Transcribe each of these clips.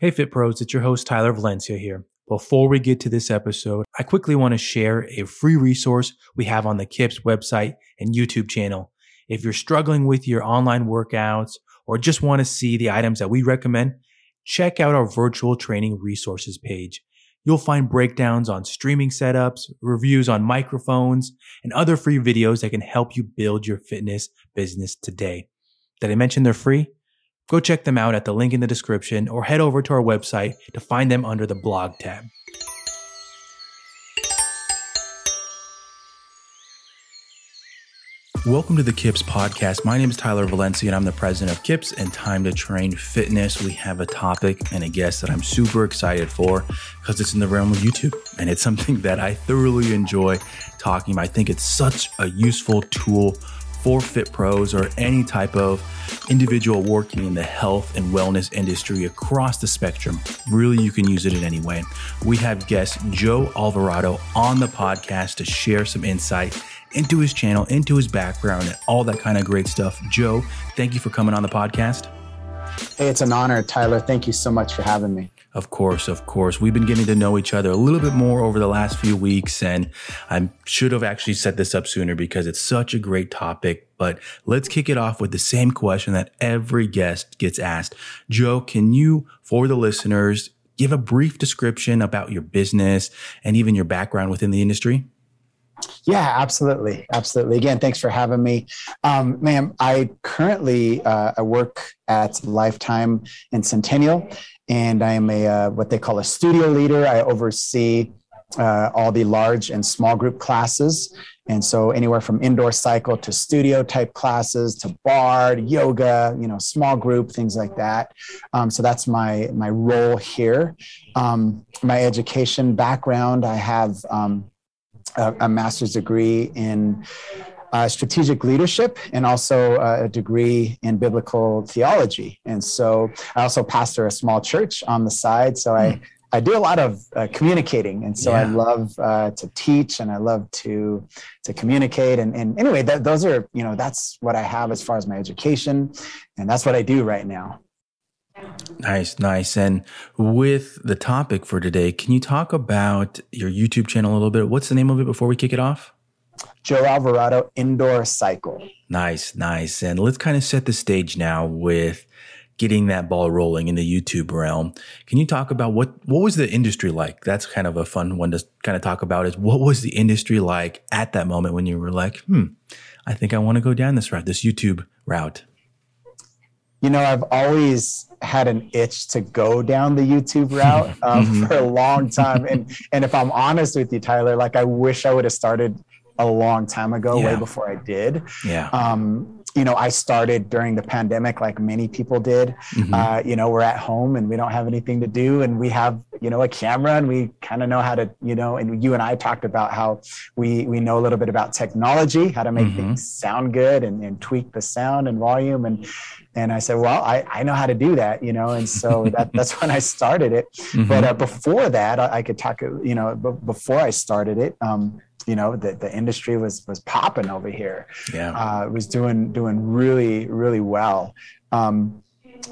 Hey, Fit Pros, it's your host, Tyler Valencia here. Before we get to this episode, I quickly want to share a free resource we have on the KIPS website and YouTube channel. If you're struggling with your online workouts or just want to see the items that we recommend, check out our virtual training resources page. You'll find breakdowns on streaming setups, reviews on microphones, and other free videos that can help you build your fitness business today. Did I mention they're free? Go check them out at the link in the description or head over to our website to find them under the blog tab. Welcome to the KIPS podcast. My name is Tyler Valencia and I'm the president of KIPS and Time to Train Fitness. We have a topic and a guest that I'm super excited for because it's in the realm of YouTube and it's something that I thoroughly enjoy talking about. I think it's such a useful tool for fit pros or any type of individual working in the health and wellness industry across the spectrum. Really, you can use it in any way. We have guest Joe Alvarado on the podcast to share some insight into his channel, into his background, and all that kind of great stuff. Joe, thank you for coming on the podcast. Hey, it's an honor, Tyler. Thank you so much for having me. Of course, of course. We've been getting to know each other a little bit more over the last few weeks, and I should have actually set this up sooner because it's such a great topic. But let's kick it off with the same question that every guest gets asked. Joe, can you, for the listeners, give a brief description about your business and even your background within the industry? Yeah, absolutely, absolutely. Again, thanks for having me, um, ma'am. I currently uh, I work at Lifetime and Centennial, and I am a uh, what they call a studio leader. I oversee uh, all the large and small group classes, and so anywhere from indoor cycle to studio type classes to barre, yoga, you know, small group things like that. Um, so that's my my role here. Um, my education background, I have. Um, a, a master's degree in uh, strategic leadership and also uh, a degree in biblical theology. And so I also pastor a small church on the side. So I, hmm. I do a lot of uh, communicating. And so yeah. I love uh, to teach and I love to, to communicate. And, and anyway, that, those are, you know, that's what I have as far as my education. And that's what I do right now. Nice, nice. And with the topic for today, can you talk about your YouTube channel a little bit? What's the name of it before we kick it off? Joe Alvarado Indoor Cycle. Nice, nice. And let's kind of set the stage now with getting that ball rolling in the YouTube realm. Can you talk about what what was the industry like? That's kind of a fun one to kind of talk about is what was the industry like at that moment when you were like, hmm, I think I want to go down this route, this YouTube route. You know, I've always had an itch to go down the YouTube route um, mm-hmm. for a long time. And and if I'm honest with you, Tyler, like I wish I would have started a long time ago, yeah. way before I did. Yeah. Um, you know, I started during the pandemic, like many people did. Mm-hmm. Uh, you know, we're at home and we don't have anything to do, and we have, you know, a camera, and we kind of know how to, you know, and you and I talked about how we we know a little bit about technology, how to make mm-hmm. things sound good, and, and tweak the sound and volume, and and I said, well, I, I know how to do that, you know, and so that, that's when I started it. Mm-hmm. But uh, before that, I, I, could talk, you know, b- before I started it. Um, you know the, the industry was was popping over here. Yeah. Uh, was doing doing really really well. Um,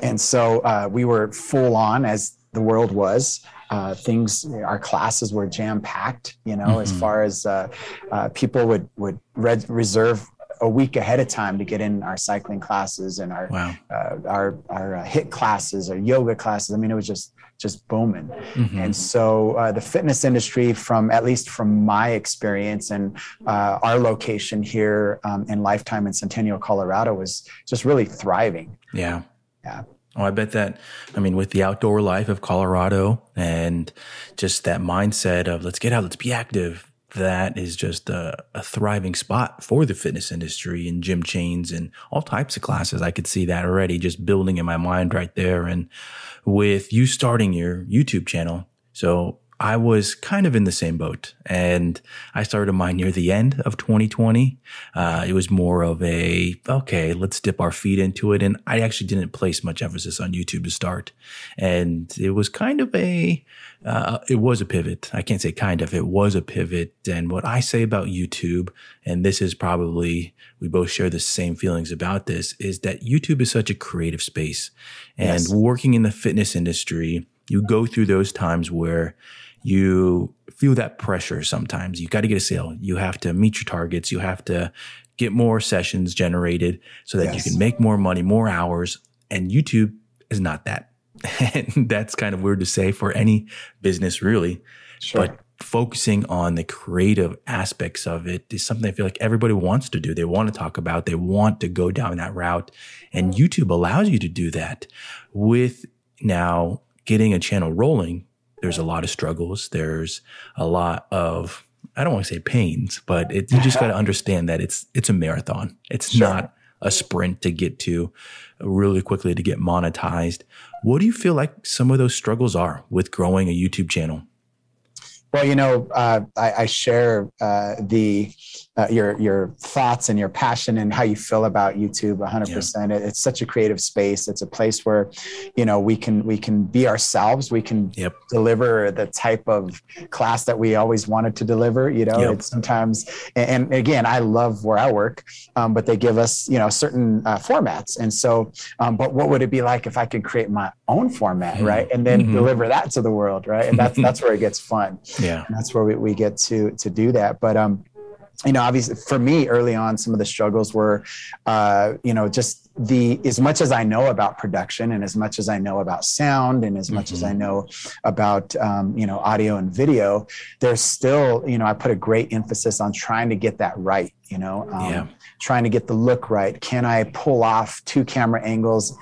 and so uh, we were full on as the world was. Uh, things our classes were jam packed you know mm-hmm. as far as uh, uh, people would would re- reserve a week ahead of time to get in our cycling classes and our wow. Uh, our our HIIT classes or yoga classes. I mean it was just just booming. Mm-hmm. And so uh, the fitness industry, from at least from my experience and uh, our location here um, in Lifetime in Centennial, Colorado, was just really thriving. Yeah. Yeah. Oh, I bet that. I mean, with the outdoor life of Colorado and just that mindset of let's get out, let's be active, that is just a, a, thriving spot for the fitness industry and gym chains and all types of classes. I could see that already just building in my mind right there. And with you starting your YouTube channel, so I was kind of in the same boat and I started mine near the end of 2020. Uh, it was more of a, okay, let's dip our feet into it. And I actually didn't place much emphasis on YouTube to start. And it was kind of a, uh, it was a pivot. I can't say kind of, it was a pivot. And what I say about YouTube, and this is probably, we both share the same feelings about this, is that YouTube is such a creative space and yes. working in the fitness industry you go through those times where you feel that pressure sometimes. You got to get a sale. You have to meet your targets. You have to get more sessions generated so that yes. you can make more money, more hours. And YouTube is not that. And that's kind of weird to say for any business, really. Sure. But focusing on the creative aspects of it is something I feel like everybody wants to do. They want to talk about, they want to go down that route. And YouTube allows you to do that with now getting a channel rolling. There's a lot of struggles. There's a lot of, I don't want to say pains, but it, you just got to understand that it's, it's a marathon. It's sure. not a sprint to get to really quickly to get monetized. What do you feel like some of those struggles are with growing a YouTube channel? Well, you know, uh, I, I, share uh, the uh, your your thoughts and your passion and how you feel about YouTube 100%. Yeah. It's such a creative space. It's a place where, you know, we can we can be ourselves. We can yep. deliver the type of class that we always wanted to deliver. You know, yep. it's sometimes and, and, again, I love where I work, um, but they give us you know certain uh, formats. And so, um, but what would it be like if I could create my own format, mm-hmm. right, and then mm-hmm. deliver that to the world, right? And that's that's where it gets fun. Yeah, and that's where we, we get to to do that. But um, you know, obviously for me early on, some of the struggles were, uh, you know, just the as much as I know about production and as much as I know about sound and as mm-hmm. much as I mm-hmm. know about um, you know audio and video, there's still you know I put a great emphasis on trying to get that right. You know, um, yeah. trying to get the look right. Can I pull off two camera angles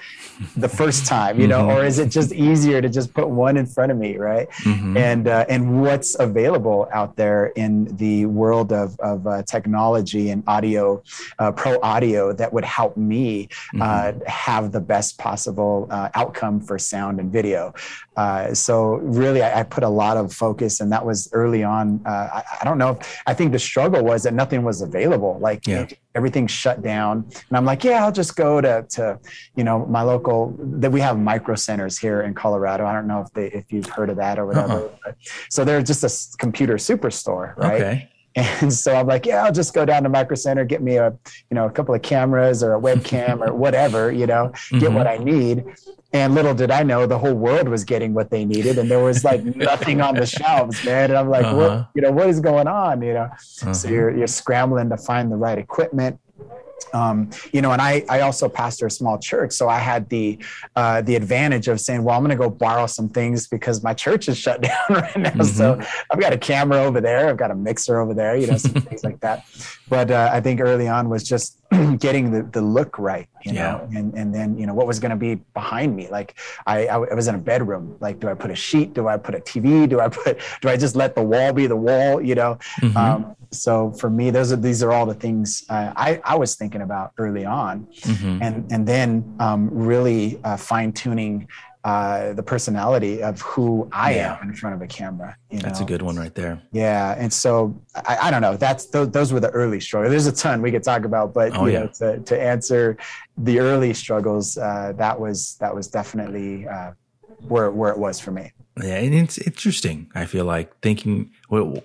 the first time? You know, mm-hmm. or is it just easier to just put one in front of me, right? Mm-hmm. And uh, and what's available out there in the world of of uh, technology and audio, uh, pro audio that would help me mm-hmm. uh, have the best possible uh, outcome for sound and video. Uh, so really, I, I, put a lot of focus, and that was early on. Uh, I, I, don't know. If, I think the struggle was that nothing was available. Like yeah. everything shut down, and I'm like, yeah, I'll just go to to you know my local. That we have Micro Centers here in Colorado. I don't know if they if you've heard of that or uh-uh. whatever. Uh-uh. So they're just a computer superstore, right? Okay. And so I'm like, yeah, I'll just go down to Micro Center, get me a, you know, a couple of cameras or a webcam or whatever, you know, get mm-hmm. what I need. And little did I know the whole world was getting what they needed, and there was like nothing on the shelves, man. And I'm like, uh-huh. what, you know, what is going on? You know, uh-huh. so you're you're scrambling to find the right equipment um, you know, and I, I also pastor a small church, so I had the uh, the advantage of saying, well, I'm going to go borrow some things because my church is shut down right now. Mm-hmm. So I've got a camera over there, I've got a mixer over there, you know, some things like that. But uh, I think early on was just getting the, the look right, you know, and, and then, you know, what was going to be behind me. Like I, I was in a bedroom, like, do I put a sheet? Do I put a TV? Do I put, do I just let the wall be the wall, you know? Mm-hmm. Um, so for me, those are, these are all the things uh, I, I was thinking about early on. Mm-hmm. And, and then um, really uh, fine tuning uh, the personality of who I yeah. am in front of a camera. You know? That's a good one right there. Yeah, and so I, I don't know. That's those, those, were the early struggles. There's a ton we could talk about, but oh, you yeah. know, to, to answer the early struggles, uh, that was that was definitely uh, where where it was for me. Yeah, and it's interesting. I feel like thinking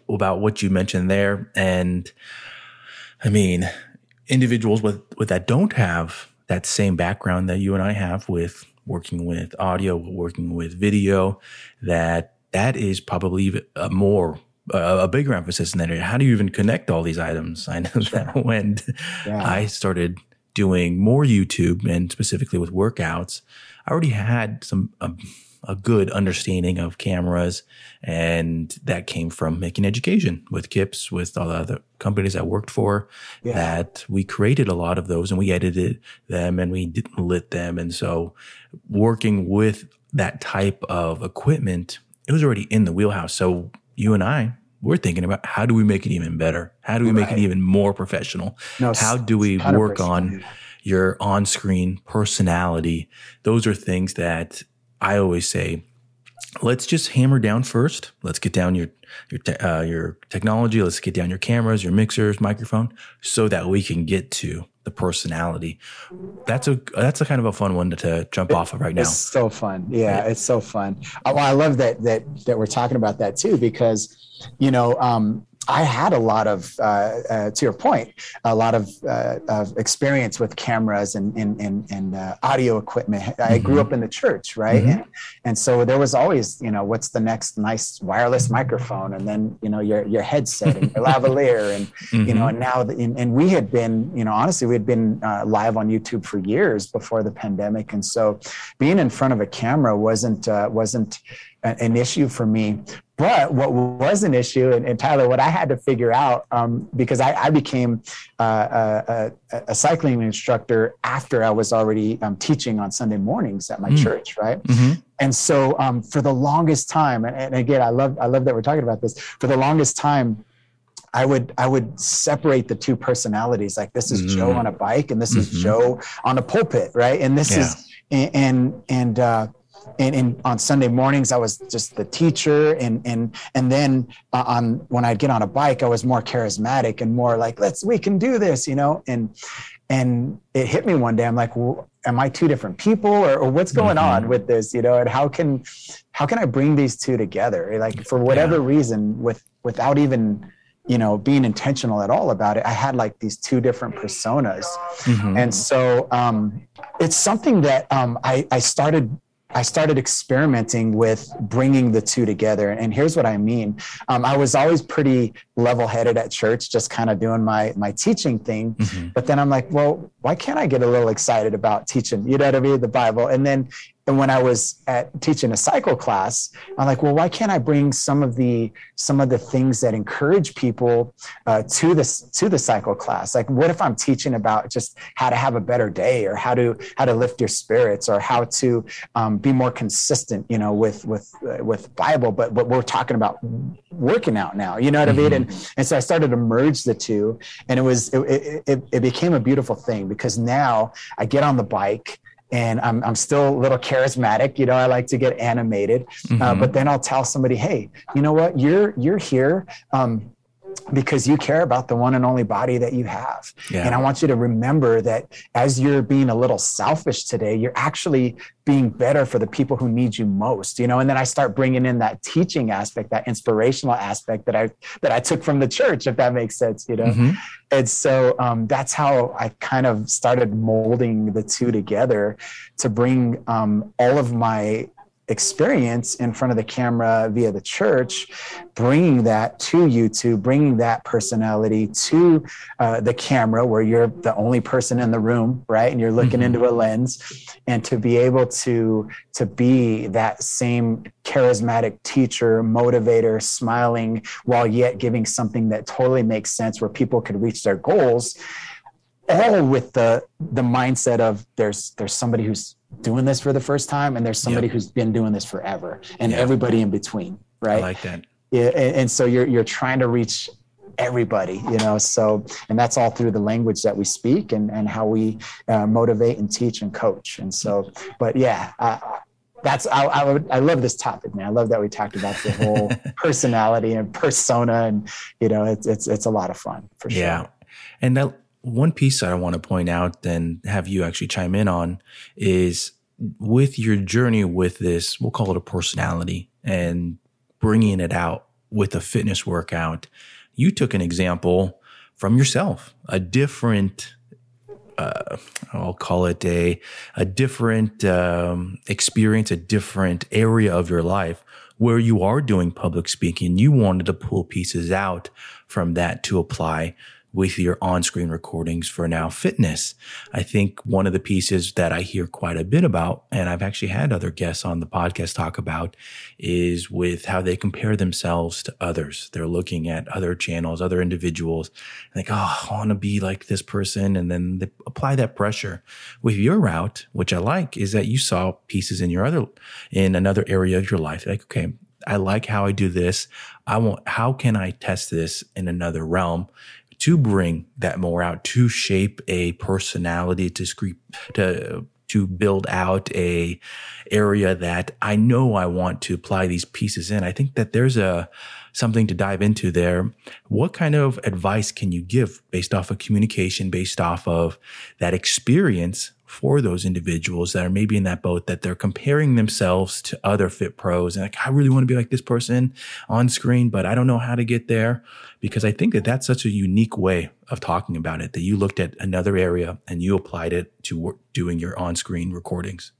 about what you mentioned there, and I mean, individuals with with that don't have that same background that you and I have with working with audio, working with video, that that is probably a more a bigger emphasis in that area. How do you even connect all these items? I know that when yeah. I started doing more YouTube and specifically with workouts, I already had some. Um, a good understanding of cameras. And that came from making education with KIPS, with all the other companies I worked for, yeah. that we created a lot of those and we edited them and we didn't lit them. And so working with that type of equipment, it was already in the wheelhouse. So you and I, we're thinking about how do we make it even better? How do we make it even more professional? No, how do we work on your on screen personality? Those are things that I always say, let's just hammer down first. Let's get down your your te- uh, your technology. Let's get down your cameras, your mixers, microphone, so that we can get to the personality. That's a that's a kind of a fun one to, to jump it, off of right now. It's so fun. Yeah, it's so fun. Oh, I love that that that we're talking about that too because you know um, I had a lot of, uh, uh, to your point, a lot of, uh, of experience with cameras and and and, and uh, audio equipment. I mm-hmm. grew up in the church, right, mm-hmm. and, and so there was always, you know, what's the next nice wireless microphone, and then you know your your headset and your lavalier, and mm-hmm. you know, and now the, and, and, we had been, you know, honestly, we had been uh, live on YouTube for years before the pandemic, and so being in front of a camera wasn't uh, wasn't an issue for me. But what was an issue, and, and Tyler, what I had to figure out, um, because I, I became uh, a, a, cycling instructor after I was already um, teaching on Sunday mornings at my mm. church, right? Mm-hmm. And so um, for the longest time, and, and again, I love I love that we're talking about this. For the longest time, I would I would separate the two personalities. Like this is mm-hmm. Joe on a bike, and this mm-hmm. is Joe on a pulpit, right? And this yeah. is and and uh, and, and, on Sunday mornings I was just the teacher and and and then uh, on when I'd get on a bike I was more charismatic and more like let's we can do this you know? And and it hit me one day. I'm like well, am I two different people? Or, or what's going mm-hmm. on with this? You know? And how can how can I bring these two together? Like for whatever yeah. reason with without even you know being intentional at all about it i had like these two different personas. Mm-hmm. and so um, it's something that um, I, I started I started experimenting with bringing the two together. And here's what I mean. Um, I was always pretty level headed at church, just kind of doing my, my teaching thing. Mm-hmm. But then I'm like, well, why can't I get a little excited about teaching, you know what I mean? The Bible. And then and when I was at teaching a cycle class, I'm like, well, why can't I bring some of the some of the things that encourage people uh, to this to the cycle class? Like, what if I'm teaching about just how to have a better day, or how to how to lift your spirits, or how to um, be more consistent, you know, with with uh, with Bible? But but we're talking about working out now, you know what mm-hmm. I mean? Mm-hmm. And and so I started to merge the two, and it was it, it, it became a beautiful thing because now I get on the bike and I'm, I'm still a little charismatic you know i like to get animated. Uh, mm-hmm. uh, but then i'll tell somebody hey you know what? You're you're here. Um, because you care about the one and only body that you have. Yeah. And I want you to remember that as you're being a little selfish today, you're actually being better for the people who need you most, you know? And then I start bringing in that teaching aspect, that inspirational aspect that I, that I took from the church, if that makes sense, you know? Mm-hmm. And so um, that's how I kind of started molding the two together to bring um, all of my experience in front of the camera via the church, bringing that to YouTube, bringing that personality to uh, the camera where you're the only person in the room, right? And you're looking mm-hmm. into a lens, and to be able to to be that same charismatic teacher, motivator, smiling while yet giving something that totally makes sense where people could reach their goals all with the the mindset of there's there's somebody who's doing this for the first time and there's somebody yep. who's been doing this forever and yep. everybody in between right I like that yeah and, and, so you're you're trying to reach everybody you know so and that's all through the language that we speak and and how we uh, motivate and teach and coach and so but yeah I, that's I, I, would I love this topic, man. I love that we talked about the whole personality and persona, and you know, it's it's it's a lot of fun for sure. Yeah, and that one piece that I want to point out and have you actually chime in on is with your journey with this, we'll call it a personality and bringing it out with a fitness workout. You took an example from yourself, a different, uh, I'll call it a, a different um, experience, a different area of your life where you are doing public speaking. You wanted to pull pieces out from that to apply with your on-screen recordings for now fitness. I think one of the pieces that I hear quite a bit about, and I've actually had other guests on the podcast talk about, is with how they compare themselves to others. They're looking at other channels, other individuals, and like, oh, I want to be like this person. And then they apply that pressure. With your route, which I like, is that you saw pieces in your other, in another area of your life. Like, okay, I like how I do this. I want, how can I test this in another realm? To bring that more out, to shape a personality, to script, to to build out a area that I know I want to apply these pieces in. I think that there's a something to dive into there. What kind of advice can you give based off of communication, based off of that experience for those individuals that are maybe in that boat that they're comparing themselves to other fit pros and like, I really want to be like this person on screen, but I don't know how to get there because I think that that's such a unique way of talking about it that you looked at another area and you applied it to doing your on screen recordings.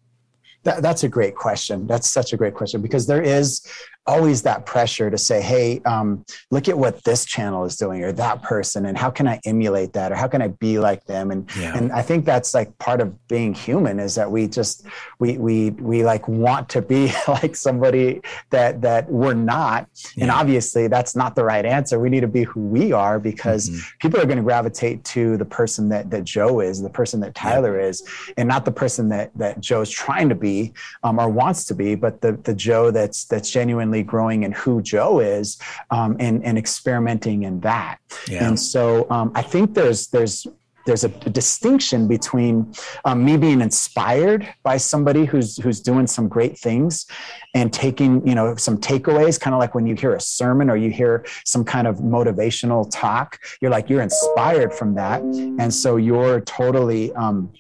That, that's a great question. That's such a great question because there is always that pressure to say, hey, um, look at what this channel is doing or that person, and how can I emulate that or how can I be like them? And yeah. and I think that's like part of being human is that we just we we we like want to be like somebody that that we're not. Yeah. And obviously that's not the right answer. We need to be who we are because mm-hmm. people are going to gravitate to the person that that Joe is, the person that Tyler yeah. is, and not the person that that Joe's trying to be um, or wants to be, but the the Joe that's that's genuinely genuinely growing in who Joe is um, and, and experimenting in that. Yeah. And so um, I think there's there's there's a, distinction between um, me being inspired by somebody who's who's doing some great things and taking you know some takeaways kind of like when you hear a sermon or you hear some kind of motivational talk you're like you're inspired from that and so you're totally um,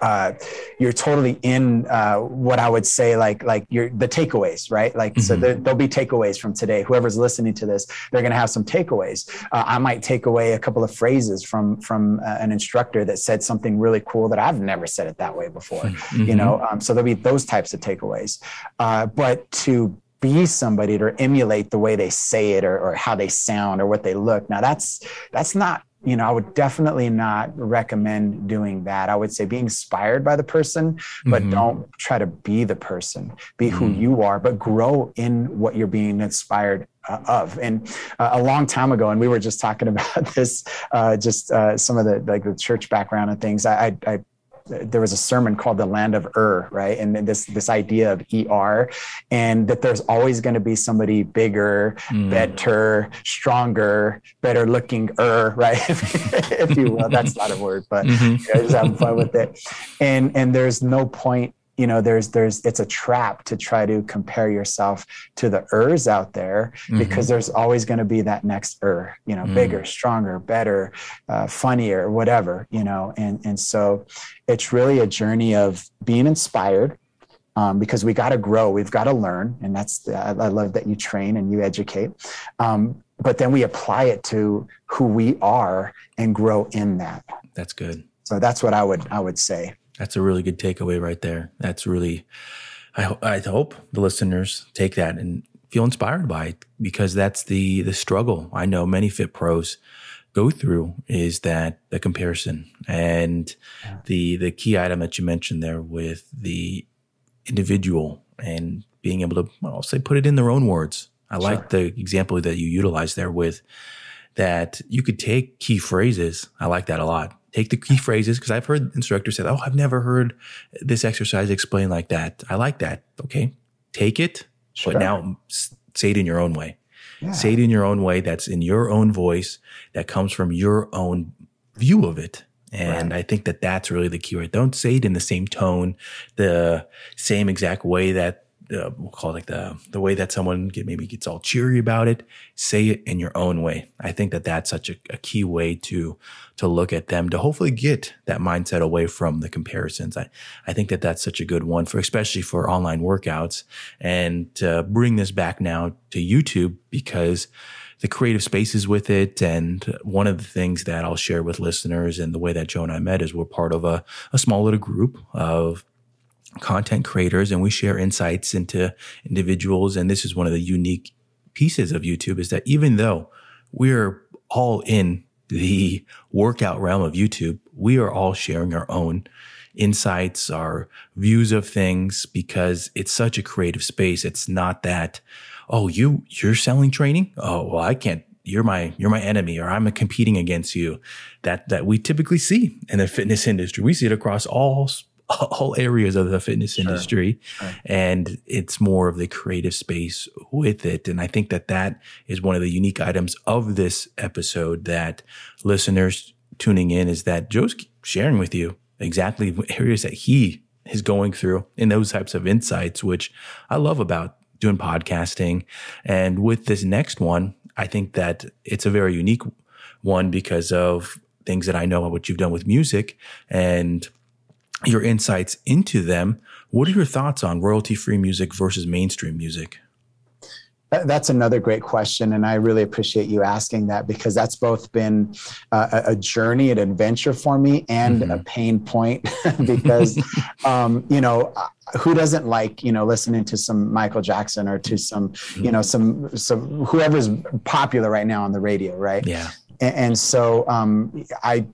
uh, you're totally in uh, what I would say like like your the takeaways, right? Like mm-hmm. so there, will be takeaways from today. Whoever's listening to this, they're going to have some takeaways. Uh, I might take away a couple of phrases from from uh, an instructor that said something really cool that I've never said it that way before. Mm-hmm. You know, um, so there'll be those types of takeaways. Uh, but to be somebody to emulate the way they say it or, or how they sound or what they look. Now that's that's not you know, I would definitely not recommend doing that. I would say be inspired by the person, but mm-hmm. don't try to be the person. Be mm-hmm. who you are, but grow in what you're being inspired uh, of. And uh, a long time ago, and we were just talking about this, uh, just uh, some of the like the church background and things. I, I, I there was a sermon called the land of Ur, right? And this this idea of ER, and that there's always going to be somebody bigger, mm. better, stronger, better looking Ur, right? if you will, that's not a word, but mm-hmm. you know, just having fun with it. And and there's no point you know there's there's it's a trap to try to compare yourself to the ers out there mm-hmm. because there's always going to be that next er you know mm. bigger stronger better uh, funnier whatever you know and and so it's really a journey of being inspired um, because we got to grow we've got to learn and that's I, I, love that you train and you educate um, but then we apply it to who we are and grow in that. That's good. So that's what i would i would say that's a really good takeaway right there. That's really, I, I hope the listeners take that and feel inspired by it because that's the the struggle I know many fit pros go through is that the comparison and yeah. the the key item that you mentioned there with the individual and being able to well, I'll say put it in their own words. I sure. like the example that you utilized there with that you could take key phrases. I like that a lot take the key phrases because I've heard instructors say, "Oh, I've never heard this exercise explained like that." I like that. Okay, take it, sure. but now say it in your own way. Yeah. Say it in your own way. That's in your own voice. That comes from your own view of it. And right. I think that that's really the key, right? Don't say it in the same tone, the same exact way that uh, we'll call it like the the way that someone get, maybe gets all cheery about it. Say it in your own way. I think that that's such a, a, key way to to look at them to hopefully get that mindset away from the comparisons. I I think that that's such a good one for especially for online workouts and to bring this back now to YouTube because the creative spaces with it. And one of the things that I'll share with listeners and the way that Joe and I met is we're part of a, a small little group of content creators and we share insights into individuals. And this is one of the unique pieces of YouTube is that even though we're all in the workout realm of YouTube, we are all sharing our own insights, our views of things because it's such a creative space. It's not that, oh, you, you're selling training. Oh, well, I can't you're my you're my enemy or I'm competing against you that that we typically see in the fitness industry. We see it across all all areas of the fitness sure. industry. And it's more of the creative space with it. And I think that that is one of the unique items of this episode that listeners tuning in is that Joe's sharing with you exactly areas that he is going through in those types of insights, which I love about doing podcasting. And with this next one, I think that it's a very unique one because of things that I know what you've done with music and your insights into them. What are your thoughts on royalty free music versus mainstream music? That's another great question. And I really appreciate you asking that because that's both been uh, a journey, an adventure for me, and mm-hmm. a pain point because, um, you know, who doesn't like you know listening to some Michael Jackson or to some you know some some whoever's popular right now on the radio, right? Yeah. And, so um, I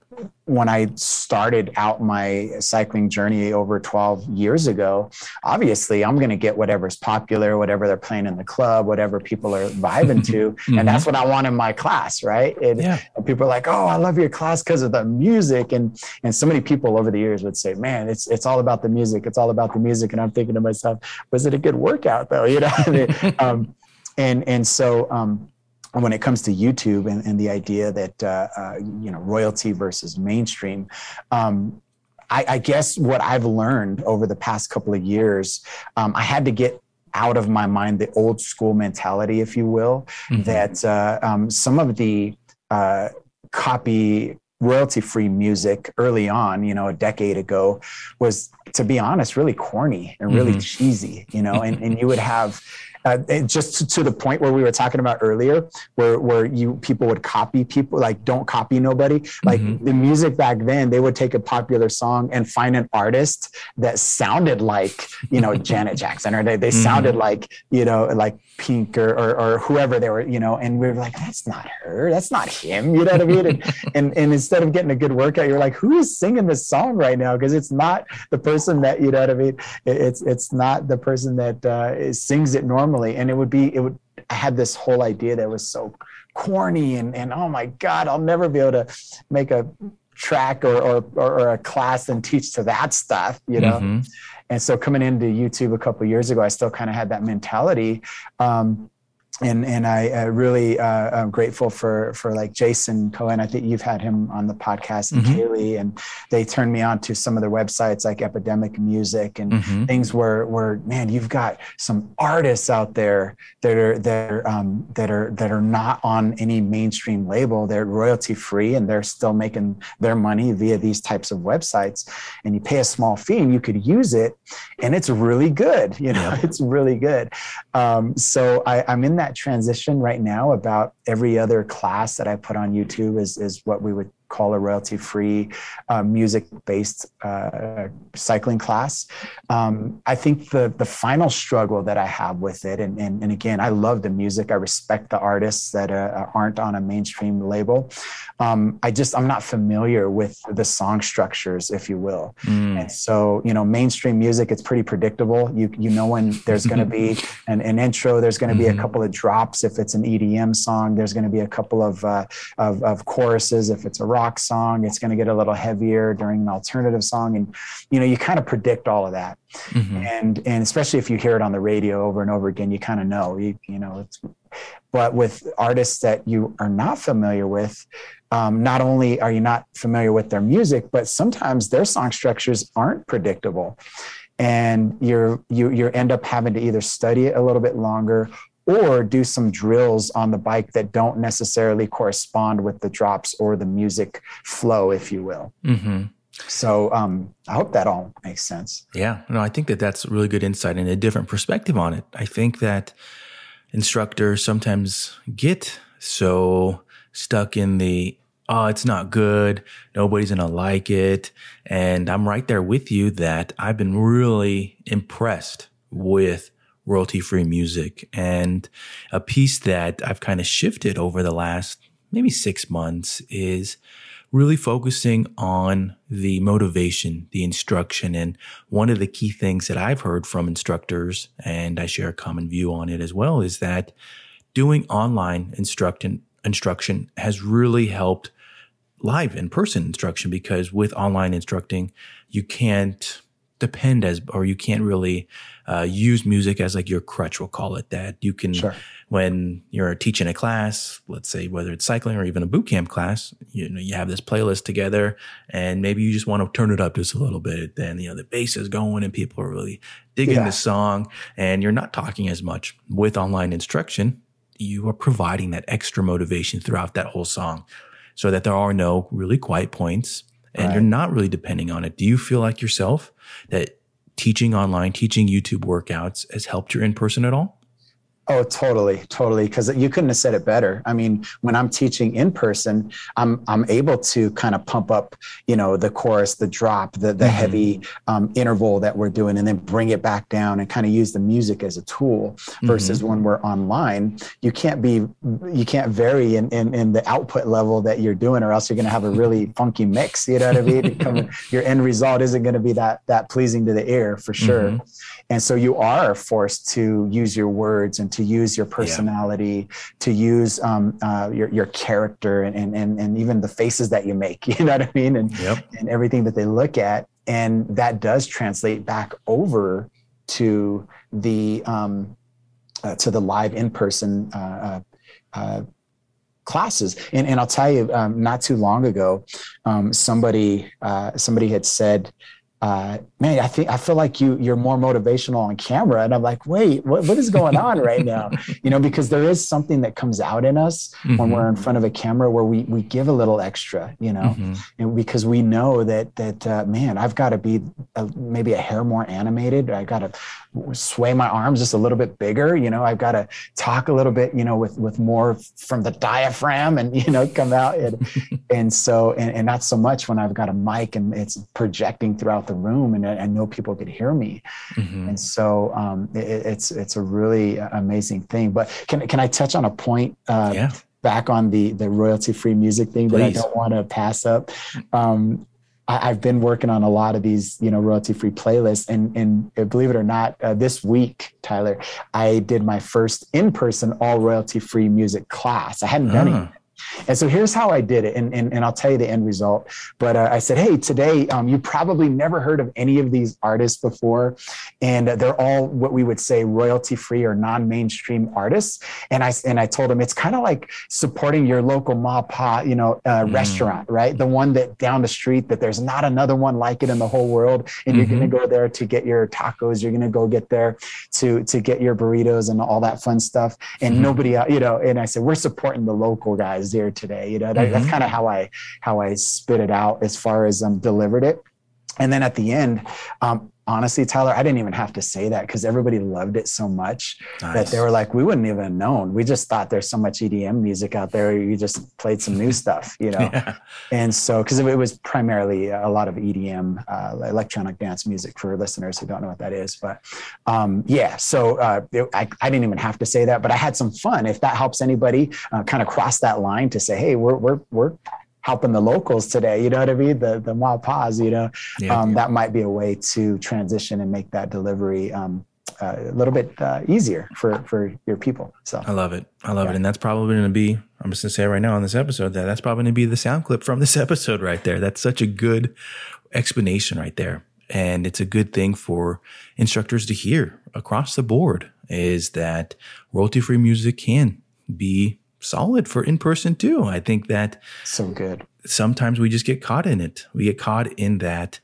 when I started out my cycling journey over 12 years ago, obviously I'm going to get whatever's popular, whatever they're playing in the club, whatever people are vibing to. mm-hmm. And that's what I want in my class, right? And, yeah. and people are like, oh, I love your class because of the music. And and so many people over the years would say, man, it's it's all about the music. It's all about the music. And I'm thinking to myself, was it a good workout though? You know, um, and and so um, when it comes to YouTube and, and the idea that uh, uh, you know royalty versus mainstream, um, I, I, guess what I've learned over the past couple of years, um, I had to get out of my mind the old school mentality, if you will, mm-hmm. that uh, um, some of the uh, copy royalty free music early on, you know, a decade ago was, to be honest, really corny and really mm-hmm. cheesy, you know, and, and you would have uh, just to, the point where we were talking about earlier, where where you people would copy people, like don't copy nobody. Like mm-hmm. the music back then, they would take a popular song and find an artist that sounded like you know Janet Jackson, or they they mm-hmm. sounded like you know like Pink or, or, or whoever they were, you know, and we were like, that's not her, that's not him, you know what I mean? And and, and instead of getting a good workout, you're like, who is singing this song right now? Because it's not the person that you know what I mean. It's it's not the person that uh, sings it normally normally. And it would be, it would, I had this whole idea that was so corny and, and oh my God, I'll never be able to make a track or, or, or a class and teach to that stuff, you know? Mm-hmm. And so coming into YouTube a couple years ago, I still kind of had that mentality. Um, and and I uh, really uh, am grateful for for like Jason Cohen. I think you've had him on the podcast and mm-hmm. Kaylee, and they turned me on to some of the websites like Epidemic Music and mm-hmm. things where where man, you've got some artists out there that are that are um, that are that are not on any mainstream label. They're royalty free and they're still making their money via these types of websites. And you pay a small fee and you could use it, and it's really good. You know, it's really good. Um, so I, I'm in that that transition right now about every other class that I put on YouTube is, is what we would call a royalty free uh, music based uh, cycling class. Um, I think the, the final struggle that I have with it, and, and, and again, I love the music, I respect the artists that uh, aren't on a mainstream label. Um, I just, I'm not familiar with the song structures, if you will. Mm. And so, you know, mainstream music, it's pretty predictable. You, you know, when there's going to be an, an, intro, there's going to be mm-hmm. a couple of drops. If it's an EDM song, there's going to be a couple of, uh, of, of choruses. If it's a rock rock song it's going to get a little heavier during an alternative song and you know you kind of predict all of that mm-hmm. and and especially if you hear it on the radio over and over again you kind of know you, you know it's but with artists that you are not familiar with um, not only are you not familiar with their music but sometimes their song structures aren't predictable and you're you you end up having to either study it a little bit longer or do some drills on the bike that don't necessarily correspond with the drops or the music flow, if you will. Mm-hmm. So um, I hope that all makes sense. Yeah, no, I think that that's really good insight and a different perspective on it. I think that instructors sometimes get so stuck in the oh, it's not good. Nobody's going to like it. And I'm right there with you that I've been really impressed with royalty free music. And a piece that I've kind of shifted over the last maybe six months is really focusing on the motivation, the instruction. And one of the key things that I've heard from instructors, and I share a common view on it as well, is that doing online instruction instruction has really helped live in person instruction because with online instructing, you can't depend as, or you can't really uh, use music as like your crutch. We'll call it that. You can, sure. when you're teaching a class, let's say whether it's cycling or even a boot camp class, you know, you have this playlist together and maybe you just want to turn it up just a little bit. Then, you know, the bass is going and people are really digging yeah. the song and you're not talking as much with online instruction. You are providing that extra motivation throughout that whole song so that there are no really quiet points and Right. you're not really depending on it. Do you feel like yourself that teaching online, teaching YouTube workouts has helped your in person at all? Oh, totally, totally. Because you couldn't have said it better. I mean, when I'm teaching in person, I'm I'm able to kind of pump up, you know, the chorus, the drop, the the Mhm. heavy um, interval that we're doing, and then bring it back down and kind of use the music as a tool. Versus when we're online, you can't be you can't vary in in, in the output level that you're doing, or else you're going to have a really funky mix. You know what I mean? Come- your end result isn't going to be that that pleasing to the ear for sure. Mhm. And so you are forced to use your words and to use your personality, to use um, uh, your your character and, and and even the faces that you make. You know what I mean? And Yep. and everything that they look at, and that does translate back over to the um, uh, to the live in person. Uh, uh, uh, classes and, and i'll tell you um, not too long ago um, somebody uh, somebody had said uh, man, I think I feel like you you're more motivational on camera, and I'm like, wait, what, what is going on right now? You know, because there is something that comes out in us when Mhm. we're in front of a camera where we we give a little extra, you know, Mhm. and because we know that that uh, man, I've got to be a, maybe a hair more animated. I got to sway my arms just a little bit bigger. You know, I've got to talk a little bit, you know, with with more from the diaphragm, and you know, come out and and so and, and not so much when I've got a mic and it's projecting throughout the room, and I, I know people could hear me. Mhm. And so um, it, it's it's a really amazing thing. But can can I touch on a point? Uh, Yeah. back on the the royalty free music thing that I don't want to pass up. Um, I, I've been working on a lot of these, you know, royalty free playlists, and and uh, believe it or not, uh, this week, Tyler, I did my first in person all royalty free music class. I hadn't done it. And so here's how I did it, and, and, and I'll tell you the end result. But uh, I said, hey, today um, you probably never heard of any of these artists before, and they're all what we would say royalty free or non mainstream artists. And I and I told them it's kind of like supporting your local ma pa, you know, uh, Mm. restaurant, right? The one that down the street that there's not another one like it in the whole world, and you're Mhm. going to go there to get your tacos. You're going to go get there to to get your burritos and all that fun stuff and Mhm. nobody you know and i said we're supporting the local guys here today you know that, that's Mhm. kind of how i how i spit it out as far as um delivered it and then at the end um honestly tyler i didn't even have to say that because everybody loved it so much that they were like we wouldn't even have known we just thought there's so much edm music out there you just played some new stuff you know Yeah. and so, because it was primarily a lot of EDM, uh, electronic dance music for listeners who don't know what that is. But um, yeah, so uh, it, I, I didn't even have to say that, but I had some fun. If that helps anybody uh, kind of cross that line to say, hey, we're, we're, we're, helping the locals today you know what i mean the the pause you know Yeah. um, that might be a way to transition and make that delivery um, uh, a little bit uh, easier for for your people so I love it. I love Yeah. it. And that's probably going to be, I'm just going to say right now on this episode that that's probably going to be the sound clip from this episode right there. That's such a good explanation right there. And it's a good thing for instructors to hear across the board is that royalty free music can be solid for in person too. I think that so good sometimes we just get caught in it. We get caught in that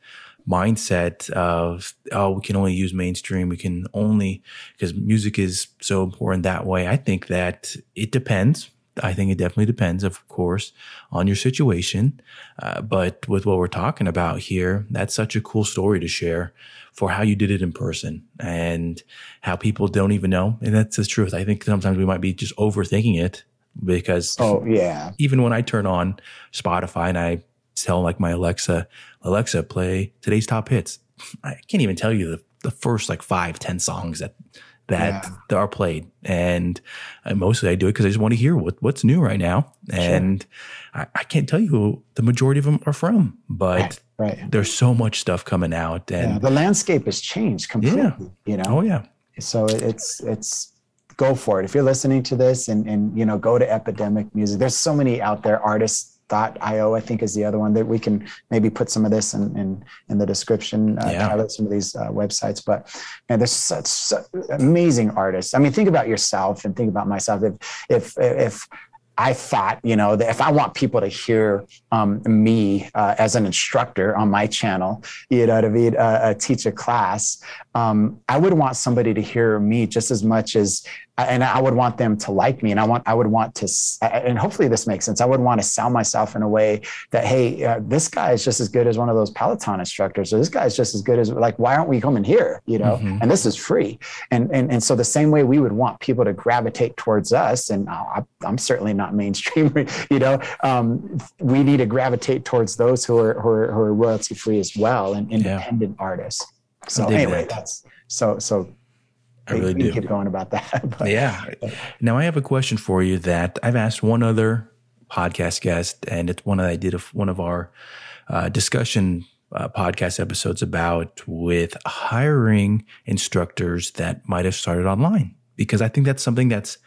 mindset of, oh, we can only use mainstream. We can only, because music is so important that way. I think that it depends. I think it definitely depends, of course, on your situation. Uh, but with what we're talking about here, that's such a cool story to share for how you did it in person and how people don't even know. And that's the truth. I think sometimes we might be just overthinking it because oh yeah even when I turn on Spotify and I tell like my Alexa, Alexa, play today's top hits. I can't even tell you the, the first like five, ten songs that that, Yeah. that are played. And I, mostly I do it because I just want to hear what, what's new right now. And I, I can't tell you who the majority of them are from, but right there's so much stuff coming out. yeah, And the landscape has changed completely you know oh yeah, so it's it's go for it. If you're listening to this and and you know go to epidemic music. There's so many out there Artlist.io i think is the other one that we can maybe put some of this in in, in the description uh, Yeah. Some of these uh, websites. But man there's such, such amazing artists. I mean think about yourself and think about myself. If if if I thought, you know, that if I want people to hear um, me uh, as an instructor on my channel, you know, to be uh, uh, teach a class, um, I would want somebody to hear me just as much as and I would want them to like me, and I want I would want to, and hopefully this makes sense. I would want to sell myself in a way that hey, uh, this guy is just as good as one of those Peloton instructors, or this guy is just as good as like why aren't we coming here? You know, mm-hmm. and this is free, and and and so the same way we would want people to gravitate towards us, and oh, I'm certainly not mainstream. You know, um, we need to gravitate towards those who are who are, who are royalty free as well, and independent yeah. artists. So anyway, that. that's so so I really do. Keep going about that. But, yeah. Now I have a question for you that I've asked one other podcast guest, and it's one that I did of one of our uh, discussion uh, podcast episodes about with hiring instructors that might have started online because I think that's something that's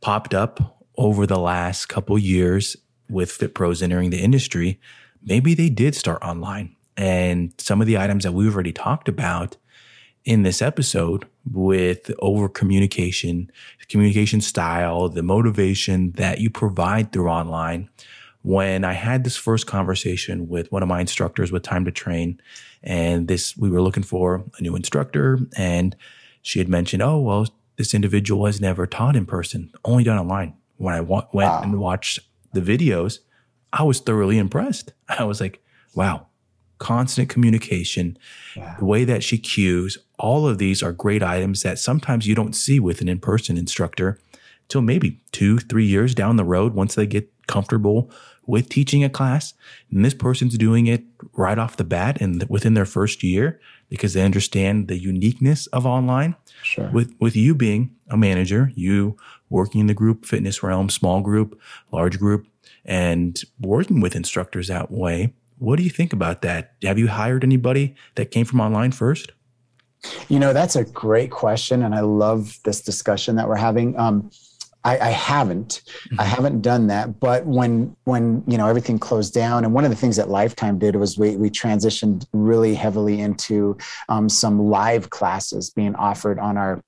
popped up over the last couple years with Fit Pros entering the industry. Maybe they did start online, and some of the items that we've already talked about in this episode with over communication, communication style, the motivation that you provide through online. When I had this first conversation with one of my instructors with Time to Train, and this, we were looking for a new instructor, and she had mentioned, oh, well, this individual has never taught in person, only done online. When I wa- went wow. and watched the videos, I was thoroughly impressed. I was like, wow, constant communication, yeah. the way that she cues, all of these are great items that sometimes you don't see with an in person instructor till maybe two, three years down the road once they get comfortable with teaching a class. And this person's doing it right off the bat and within their first year because they understand the uniqueness of online. Sure. With, with you being a manager, you working in the group fitness realm, small group, large group, and working with instructors that way, what do you think about that? Have you hired anybody that came from online first? You know, that's a great question. And I love this discussion that we're having. Um, I, I, haven't. Mm-hmm. I haven't done that. But when when you know everything closed down, and one of the things that Lifetime did was we we transitioned really heavily into um, some live classes being offered on our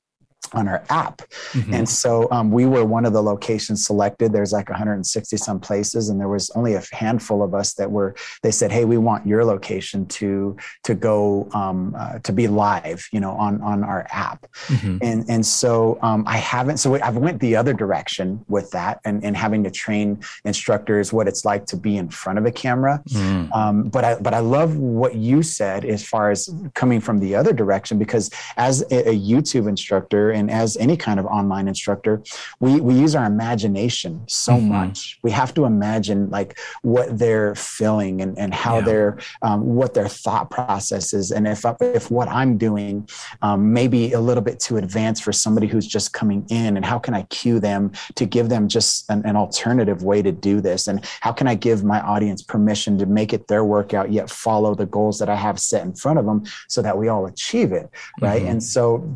on our app. Mm-hmm. And so um, we were one of the locations selected. There's like 160 some places, and there was only a handful of us that were. They said, "Hey, we want your location to to go um, uh, to be live, you know, on on our app." Mm-hmm. And and so um, I haven't. So I've went the other direction with that, and and having to train instructors what it's like to be in front of a camera. Mm. but I but I love what you said as far as coming from the other direction because as a, a YouTube instructor and as any kind of online instructor, we, we use our imagination so mm-hmm. much. We have to imagine like what they're feeling and, and how yeah. they're, um, what their thought process is. And if, if what I'm doing um, maybe a little bit too advanced for somebody who's just coming in and how can I cue them to give them just an, an alternative way to do this? And how can I give my audience permission to make it their workout, yet follow the goals that I have set in front of them so that we all achieve it. Right. Mm-hmm. And so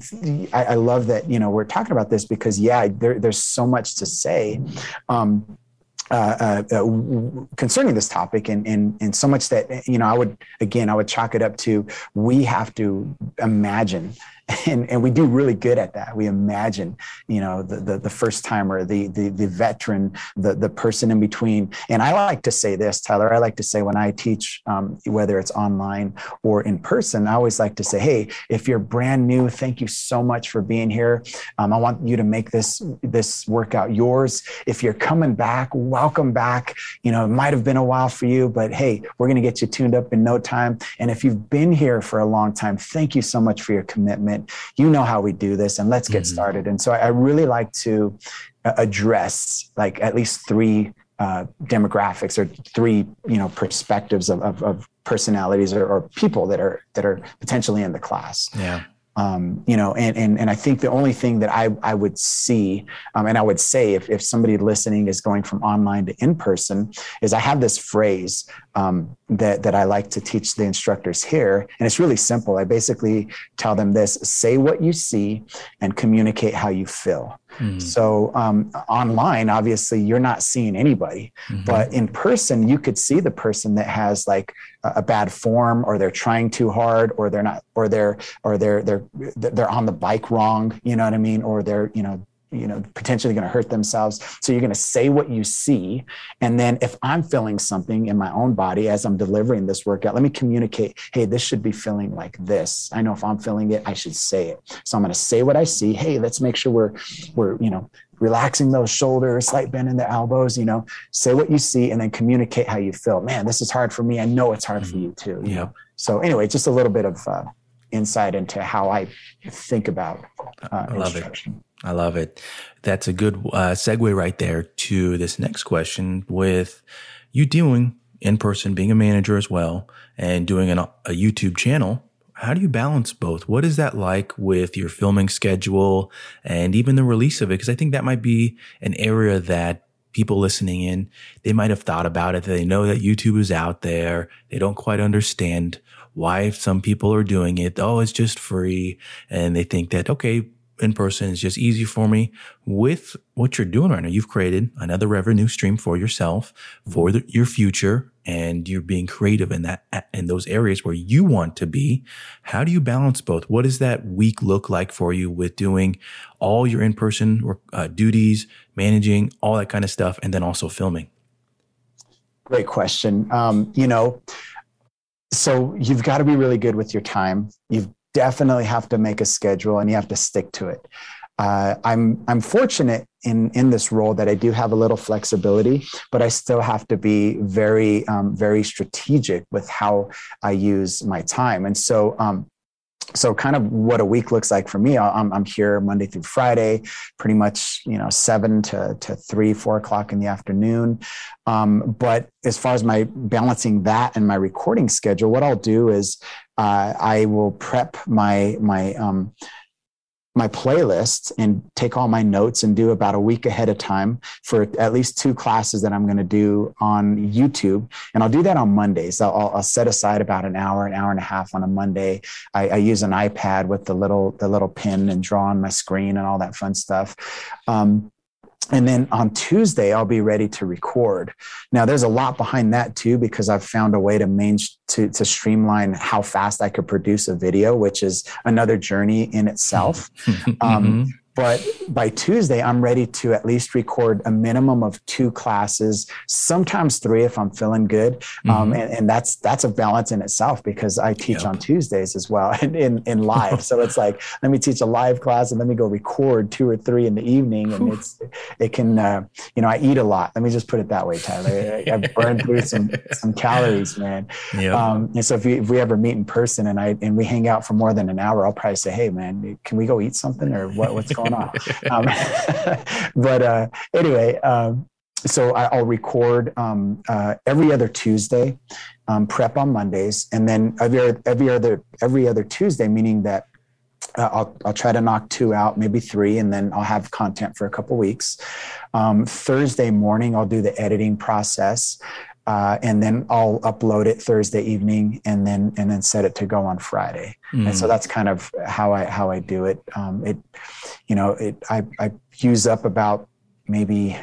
I, I love that, you know, we're talking about this because, yeah, there, there's so much to say. Um, uh, uh, uh, concerning this topic and, and and so much that you know I would again I would chalk it up to we have to imagine and and we do really good at that. We imagine, you know, the the, the first timer, the, the the veteran, the the person in between. And I like to say this, Tyler. I like to say when I teach, um, whether it's online or in person, I always like to say, hey, if you're brand new, thank you so much for being here. Um, I want you to make this this workout yours. If you're coming back, welcome back. You know, it might have been a while for you, but hey, we're to get you tuned up in no time. And if you've been here for a long time, thank you so much for your commitment you know how we do this and let's get mm-hmm. started. And so i really like to uh, address like at least three uh, demographics or three you know perspectives of, of, of personalities or, or, people that are that are potentially in the class. Yeah um, you know, and, and, and I think the only thing that I, I would see, um, and I would say if, if somebody listening is going from online to in person, is I have this phrase um, that, that I like to teach the instructors here. And it's really simple. I basically tell them this say what you see and communicate how you feel. Mm-hmm. So um, online, obviously, you're not seeing anybody, mm-hmm. but in person, you could see the person that has like a bad form, or they're trying too hard, or they're not, or they're, or they're they're they're on the bike wrong. You know what I mean? Or they're you know you know, potentially going to hurt themselves. So you're going to say what you see. And then if I'm feeling something in my own body as I'm delivering this workout, let me communicate, hey, this should be feeling like this. I know if I'm feeling it, I should say it. So I'm going to say what I see. Hey, let's make sure we're, we're, you know, relaxing those shoulders, slight bend in the elbows, you know, say what you see and then communicate how you feel. Man, this is hard for me. I know it's hard for you too. You yeah. Know? So anyway, just a little bit of uh, insight into how I think about uh, I love instruction. It. I love it. That's a good uh, segue right there to this next question with you doing in person, being a manager as well, and doing an, a YouTube channel how do you balance both? What is that like with your filming schedule and even the release of it? Because I think that might be an area that people listening in, they might have thought about it. They know that YouTube is out there. They don't quite understand why some people are doing it. Oh, it's just free. And they think that, okay, in person is just easy for me. With what you're doing right now, you've created another revenue stream for yourself, for the, your future, and you're being creative in that in those areas where you want to be. How do you balance both? What does that week look like for you with doing all your in-person uh, duties, managing all that kind of stuff, and then also filming? Great question. Um, you know, so you've got to be really good with your time. You've definitely have to make a schedule and you have to stick to it. Uh, I'm I'm fortunate in in this role that I do have a little flexibility, but I still have to be very um, very strategic with how I use my time. And so um, so kind of what a week looks like for me I'm, I'm here monday through friday pretty much you know seven to, to three four o'clock in the afternoon um, but as far as my balancing that and my recording schedule what i'll do is uh, i will prep my my um, my playlists and take all my notes and do about a week ahead of time for at least two classes that I'm going to do on YouTube. And I'll do that on Mondays. I'll, I'll, set aside about an hour, an hour and a half on a Monday. I, I, use an iPad with the little the little pin and draw on my screen and all that fun stuff. Um, and then on Tuesday, I'll be ready to record. Now, there's a lot behind that too, because I've found a way to main to, to streamline how fast I could produce a video, which is another journey in itself. um, mm-hmm. But by Tuesday, I'm ready to at least record a minimum of two classes, sometimes three if I'm feeling good. Um, mm-hmm. Um, and, and, that's that's a balance in itself because I teach yep. on Tuesdays as well in, in, in live. so it's like let me teach a live class and let me go record two or three in the evening, and it's it can uh, you know I eat a lot. Let me just put it that way, Tyler. I, have burned through some some calories, man. Yep. Um, and so if we if we ever meet in person and I and we hang out for more than an hour, I'll probably say, hey man, can we go eat something or what, what's going going on. Um, but uh, anyway, um, so I, will record um, uh, every other Tuesday, um, prep on Mondays, and then every every other every other Tuesday, meaning that uh, I'll, I'll try to knock two out, maybe three, and then I'll have content for a couple weeks. Um, Thursday morning, I'll do the editing process uh, and then I'll upload it Thursday evening, and then and then set it to go on Friday. Mm. And so mm. that's kind of how I how I do it. Um, it, you know, it I I use up about maybe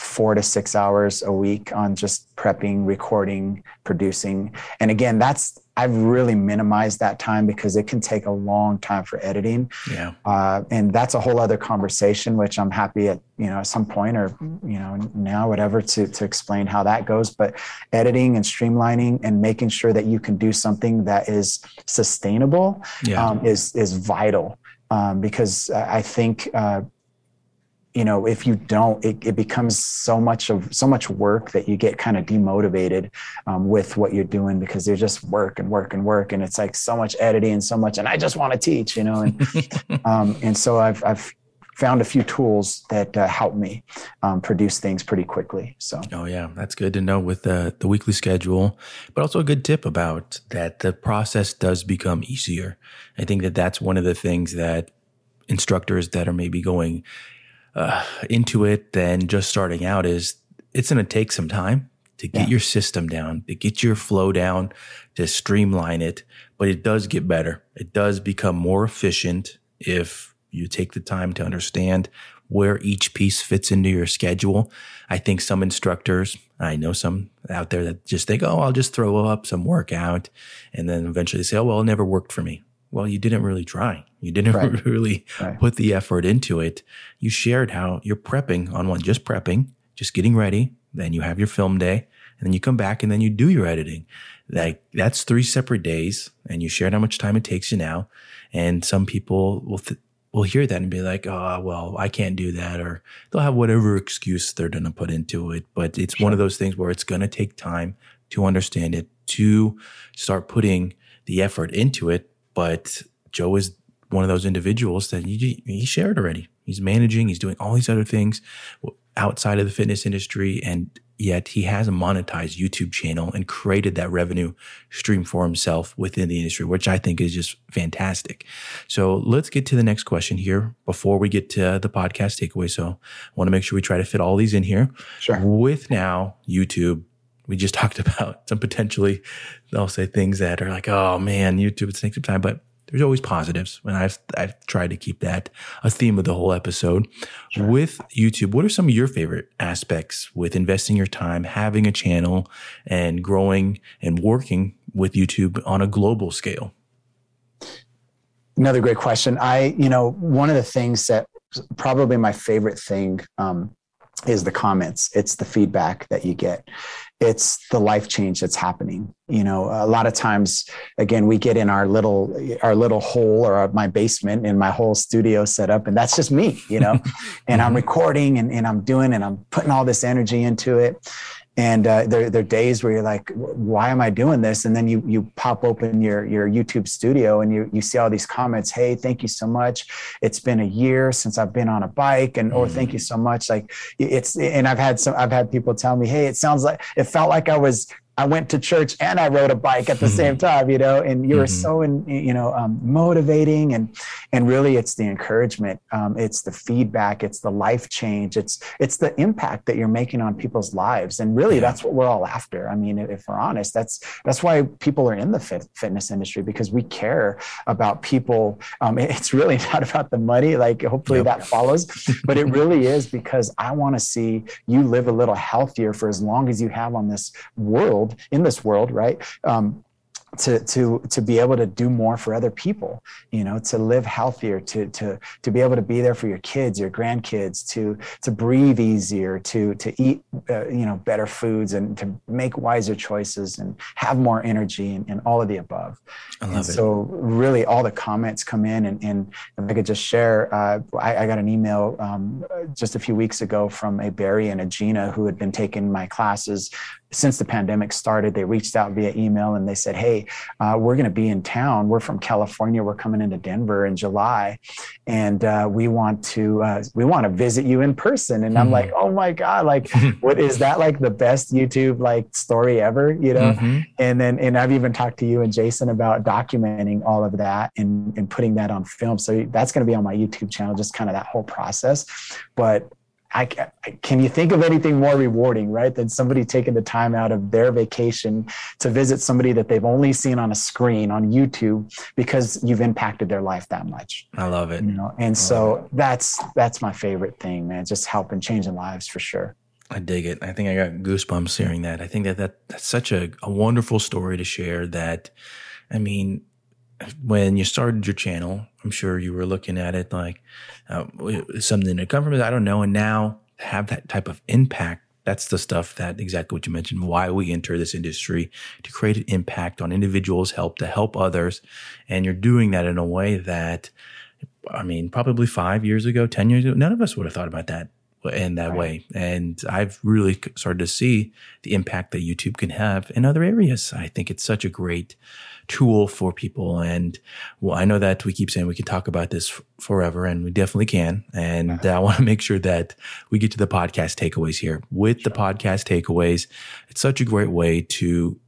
four to six hours a week on just prepping, recording, producing. And again, that's I've really minimized that time because it can take a long time for editing. Yeah. Uh, and that's a whole other conversation, which I'm happy at, you know, at some point or, you know, now, whatever to, to explain how that goes. But editing and streamlining and making sure that you can do something that is sustainable yeah. um, is, is vital. Um, because I think, uh, you know if you don't it, it becomes so much of so much work that you get kind of demotivated um, with what you're doing because you're just work and work and work and it's like so much editing and so much and i just want to teach you know and um, and so i've i've found a few tools that uh, help me um, produce things pretty quickly so. Oh yeah that's good to know with the the weekly schedule but also a good tip about that the process does become easier. I think that that's one of the things that instructors that are maybe going uh, into it than just starting out is it's going to take some time to get yeah. your system down, to get your flow down, to streamline it. But it does get better. It does become more efficient if you take the time to understand where each piece fits into your schedule. I think some instructors, I know some out there that just think, oh, I'll just throw up some workout. And then eventually say, oh, well, it never worked for me. Well, you didn't really try. You didn't Right. really Right. put the effort into it. You shared how you're prepping on one, just prepping, just getting ready. Then you have your film day and then you come back and then you do your editing. Like that's three separate days and you shared how much time it takes you now. And some people will, th- will hear that and be like, oh, well, I can't do that. Or they'll have whatever excuse they're going to put into it. But it's one of those things where it's going to take time to understand it, to start putting the effort into it. But Joe is one of those individuals that he, he shared already. He's managing, he's doing all these other things outside of the fitness industry. And yet he has a monetized YouTube channel and created that revenue stream for himself within the industry, which I think is just fantastic. So let's get to the next question here before we get to the podcast takeaway. So I want to make sure we try to fit all these in here. Sure. With now YouTube, we just talked about some potentially, they'll say things that are like, oh man, YouTube, it's taking some time, but there's always positives. And I've, I've tried to keep that a theme of the whole episode. With YouTube, what are some of your favorite aspects with investing your time, having a channel and growing and working with YouTube on a global scale? Another great question. I, you know, one of the things that probably my favorite thing um, is the comments. It's the feedback that you get. It's the life change that's happening. You know, a lot of times, again, we get in our little our little hole or my basement in my whole studio set up and that's just me. You know, and I'm mm-hmm. recording and, and I'm doing and I'm putting all this energy into it. And uh, there, there are days where you're like, why am I doing this? And then you you pop open your your YouTube studio and you you see all these comments. Hey, thank you so much. It's been a year since I've been on a bike, and or thank you so much. Like it's and I've had some I've had people tell me, hey, it sounds like it felt like I was I went to church and I rode a bike at the same time, you know, and you were Mhm. so, in, you know, um, motivating and, and really it's the encouragement. Um, it's the feedback. It's the life change. It's, it's the impact that you're making on people's lives. And really Yeah. that's what we're all after. I mean, if, if we're honest, that's, that's why people are in the fit, fitness industry because we care about people. Um, it's really not about the money. Like hopefully Yep. that follows, but it really is because I want to see you live a little healthier for as long as you have on this world, in this world, right? Um, to to to be able to do more for other people you know to live healthier to to to be able to be there for your kids your grandkids to to breathe easier to to eat uh, you know better foods and to make wiser choices and have more energy and, and all of the above I and love it. so really all the comments come in and, and if I could just share, uh, I, I got an email um, just a few weeks ago from a Barry and a Gina who had been taking my classes since the pandemic started. They reached out via email and they said, Hey, uh, we're going to be in town. We're from California. We're coming into Denver in July and uh, we want to, uh, we want to visit you in person. And I'm Mhm. like, Oh my God, like, what is that like the best YouTube like story ever, you know? Mhm. and then and i've even talked to you and jason about documenting all of that and, and putting that on film so that's going to be on my youtube channel just kind of that whole process but I, ca- can you think of anything more rewarding, right, than somebody taking the time out of their vacation to visit somebody that they've only seen on a screen on YouTube because you've impacted their life that much, I love it. you know? And so that's that's my favorite thing, man. Just helping changing lives for sure. I dig it. I think I got goosebumps hearing that. I think that, that that's such a, a wonderful story to share that, I mean, when you started your channel, I'm sure you were looking at it like uh, something to come from it. I don't know. And now have that type of impact. That's the stuff that exactly what you mentioned, why we enter this industry to create an impact on individuals, help to help others. And you're doing that in a way that, I mean, probably five years ago, 10 years ago, none of us would have thought about that in that Right. way. And I've really started to see the impact that YouTube can have in other areas. I think it's such a great tool for people. And well, I know that we keep saying we can talk about this f- forever, and we definitely can. And I want to make sure that we get to the podcast takeaways here. With the podcast takeaways, it's such a great way to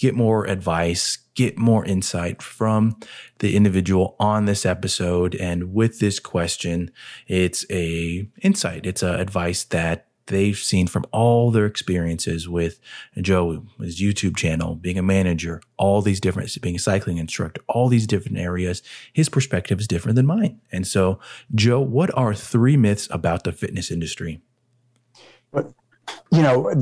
get more advice, get more insight from the individual on this episode. And with this question, it's a insight. It's a advice that they've seen from all their experiences with Joe, his YouTube channel, being a manager, all these different, being a cycling instructor, all these different areas. His perspective is different than mine. And so, Joe, what are three myths about the fitness industry? you know,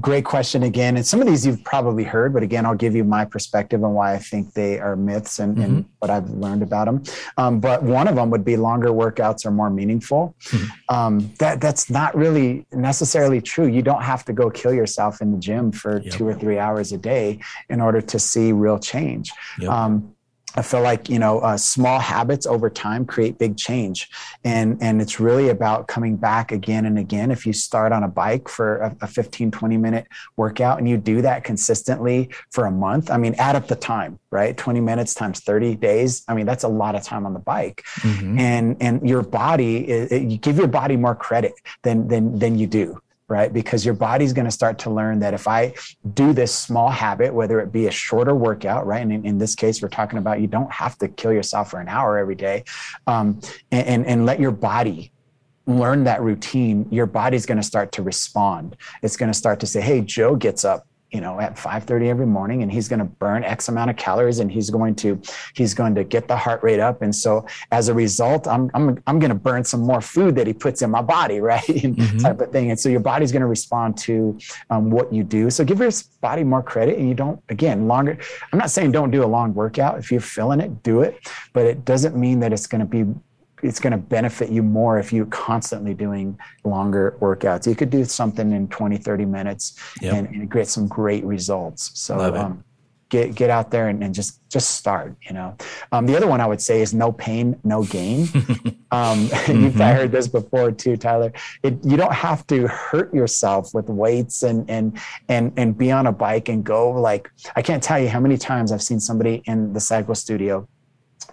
great question again. And some of these you've probably heard, but again, I'll give you my perspective on why I think they are myths and, mm-hmm. and what I've learned about them. Um, but one of them would be longer workouts are more meaningful. Mm-hmm. Um, that that's not really necessarily true. You don't have to go kill yourself in the gym for yep. two or three hours a day in order to see real change. Yep. Um, I feel like you know uh, small habits over time create big change, and and it's really about coming back again and again. If you start on a bike for a, a 15, 20 minute workout and you do that consistently for a month, I mean, add up the time, right? 20 minutes times 30 days. I mean, that's a lot of time on the bike, mm-hmm. and and your body, it, you give your body more credit than than than you do right? Because your body's going to start to learn that if I do this small habit, whether it be a shorter workout, right? And in, in this case, we're talking about you don't have to kill yourself for an hour every day, um, and, and, and let your body learn that routine. Your body's going to start to respond. It's going to start to say, "Hey, Joe gets up you know at 5:30 every morning and he's going to burn x amount of calories and he's going to he's going to get the heart rate up. And so as a result I'm I'm I'm going to burn some more food that he puts in my body right? Mm-hmm. type of thing. And so your body's going to respond to um, what you do. So give your body more credit and you don't again longer I'm not saying don't do a long workout. If you're feeling it do it. But it doesn't mean that it's going to be it's going to benefit you more if you're constantly doing longer workouts. You could do something in 20, 30 minutes yep. and, and, get some great results. So um, get get out there and, and, just just start. You know, um, the other one I would say is no pain, no gain. um, mm-hmm. You've heard this before too, Tyler. It, you don't have to hurt yourself with weights and and and and be on a bike and go like I can't tell you how many times I've seen somebody in the cycle studio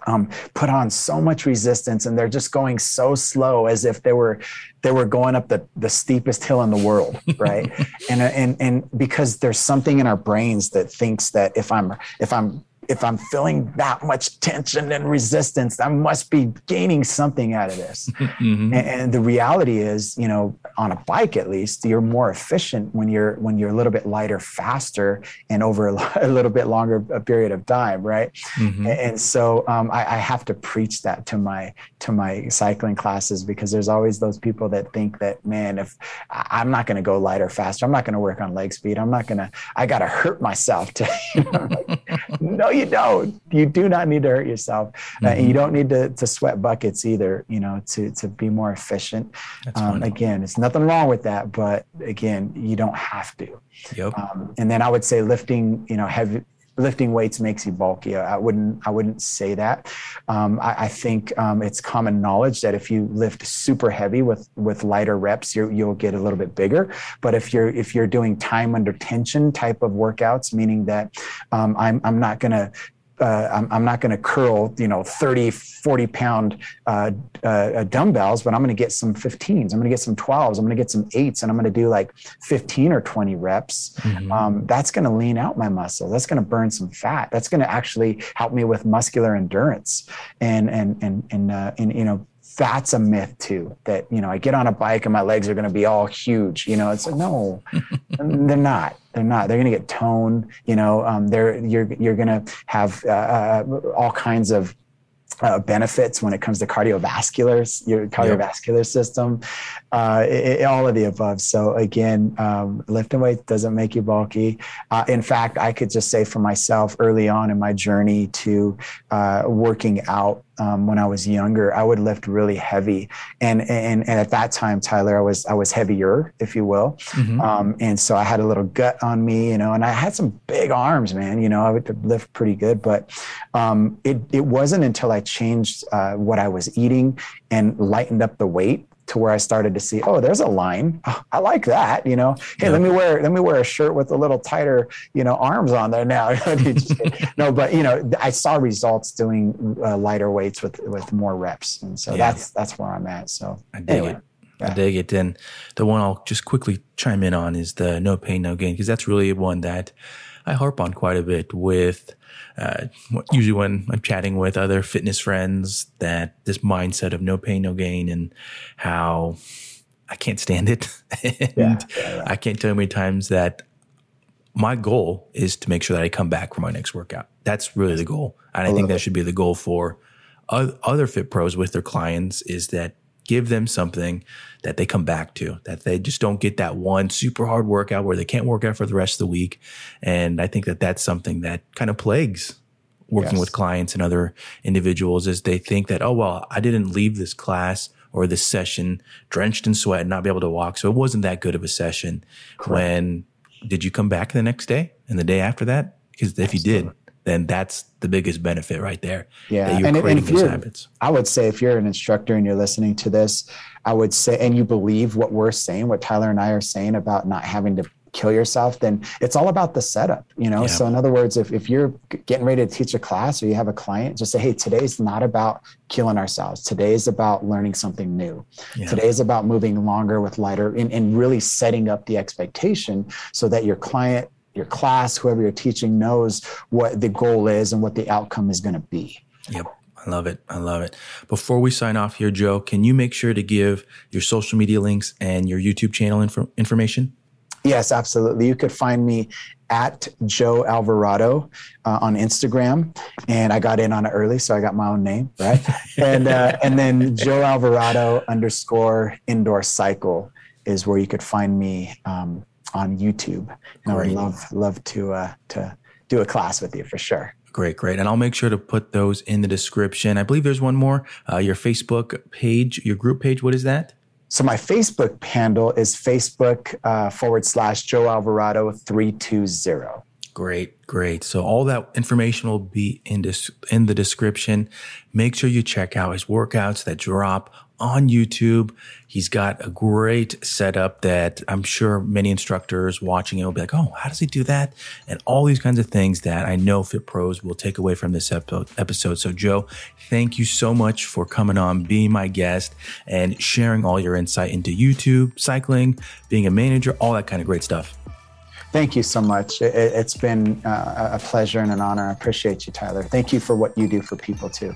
um, put on so much resistance and they're just going so slow as if they were they were going up the, the steepest hill in the world right? And and and because there's something in our brains that thinks that if i'm if i'm if I'm feeling that much tension and resistance, I must be gaining something out of this. Mm-hmm. And, and, the reality is, you know, on a bike at least, you're more efficient when you're when you're a little bit lighter, faster, and over a, a little bit longer a period of time, right? Mm-hmm. And, and, so um, I, I, have to preach that to my to my cycling classes because there's always those people that think that, man, if I'm not going to go lighter, faster, I'm not going to work on leg speed, I'm not going to, I got to hurt myself to, you know, like, no, you don't. You do not need to hurt yourself, mm-hmm. uh, and you mm-hmm. don't need to, to sweat buckets either. You know, to to be more efficient. Um, again, it's nothing wrong with that, but again, you don't have to. Yep. Um, and then I would say lifting, you know, heavy lifting weights makes you bulky. I wouldn't I wouldn't say that. Um, I, I, think um, it's common knowledge that if you lift super heavy with with lighter reps, you will get a little bit bigger. But if you're if you're doing time under tension type of workouts, meaning that um, I'm I'm not going to uh, I'm, I'm, not going to curl, you know, 30, 40 pound uh, uh, dumbbells, but I'm going to get some 15s. I'm going to get some 12s. I'm going to get some eights, and I'm going to do like 15 or 20 reps. Mm-hmm. Um, that's going to lean out my muscle. That's going to burn some fat. That's going to actually help me with muscular endurance and and and and, uh, and you know that's a myth too that you know i get on a bike and my legs are going to be all huge you know it's like no they're not they're not they're going to get toned you know um, they're you're you're going to have uh, uh, all kinds of uh, benefits when it comes to cardiovascular your cardiovascular yep. system uh, it, it, all of the above so again um, lifting weights doesn't make you bulky uh, in fact i could just say for myself early on in my journey to uh, working out um, when I was younger, I would lift really heavy, and and and at that time, Tyler, I was I was heavier, if you will, mm-hmm. um, and so I had a little gut on me, you know, and I had some big arms, man. You know, I would lift pretty good, but um, it it wasn't until I changed uh, what I was eating and lightened up the weight to where I started to see, oh, there's a line. Oh, I like that. You know, hey, yeah. let me wear let me wear a shirt with a little tighter, you know, arms on there now. no, but you know, I saw results doing uh, lighter weights with with more reps, and so yeah. that's that's where I'm at. So I dig anyway. it. Yeah. I dig it. And the one I'll just quickly chime in on is the no pain, no gain, because that's really one that I harp on quite a bit with uh, usually when I'm chatting with other fitness friends that this mindset of no pain, no gain and how I can't stand it. and yeah, yeah, yeah. I can't tell you how many times that my goal is to make sure that I come back for my next workout. That's really the goal. And I, I think that it. should be the goal for other fit pros with their clients is that give them something that they come back to, that they just don't get that one super hard workout where they can't work out for the rest of the week. And I think that that's something that kind of plagues working yes. with clients and other individuals is they think that, oh, well, I didn't leave this class or this session drenched in sweat and not be able to walk. So it wasn't that good of a session. Correct. When did you come back the next day and the day after that? Because if Absolutely. you did, then that's the biggest benefit right there. Yeah. and, and if you're, habits. I would say if you're an instructor and you're listening to this, I would say, and you believe what we're saying, what Tyler and I are saying about not having to kill yourself, then it's all about the setup, you know? Yeah. So in other words, if, if you're getting ready to teach a class or you have a client, just say, Hey, today's not about killing ourselves. Today is about learning something new. Yeah. Today is about moving longer with lighter and, and really setting up the expectation so that your client your class, whoever you're teaching knows what the goal is and what the outcome is going to be. Yep. I love it. I love it. Before we sign off here, Joe, can you make sure to give your social media links and your YouTube channel inf- information? Yes, absolutely. You could find me at Joe Alvarado uh, on Instagram, and I got in on it early, so I got my own name, right? and uh, and then Joe Alvarado underscore indoor cycle is where you could find me um, on YouTube. And I would love love to uh, to do a class with you for sure. Great, great. And I'll make sure to put those in the description. I believe there's one more. Uh, your Facebook page, your group page, what is that? So my Facebook handle is Facebook uh, forward slash Joe Alvarado 320. Great, great. So all that information will be in this in the description. Make sure you check out his workouts that drop on YouTube. He's got a great setup that I'm sure many instructors watching it will be like, oh, how does he do that? And all these kinds of things that I know Fit Pros will take away from this episode. So, Joe, thank you so much for coming on, being my guest, and sharing all your insight into YouTube, cycling, being a manager, all that kind of great stuff. Thank you so much. It, has been uh, a pleasure and an honor. I appreciate you, Tyler. Thank you for what you do for people too.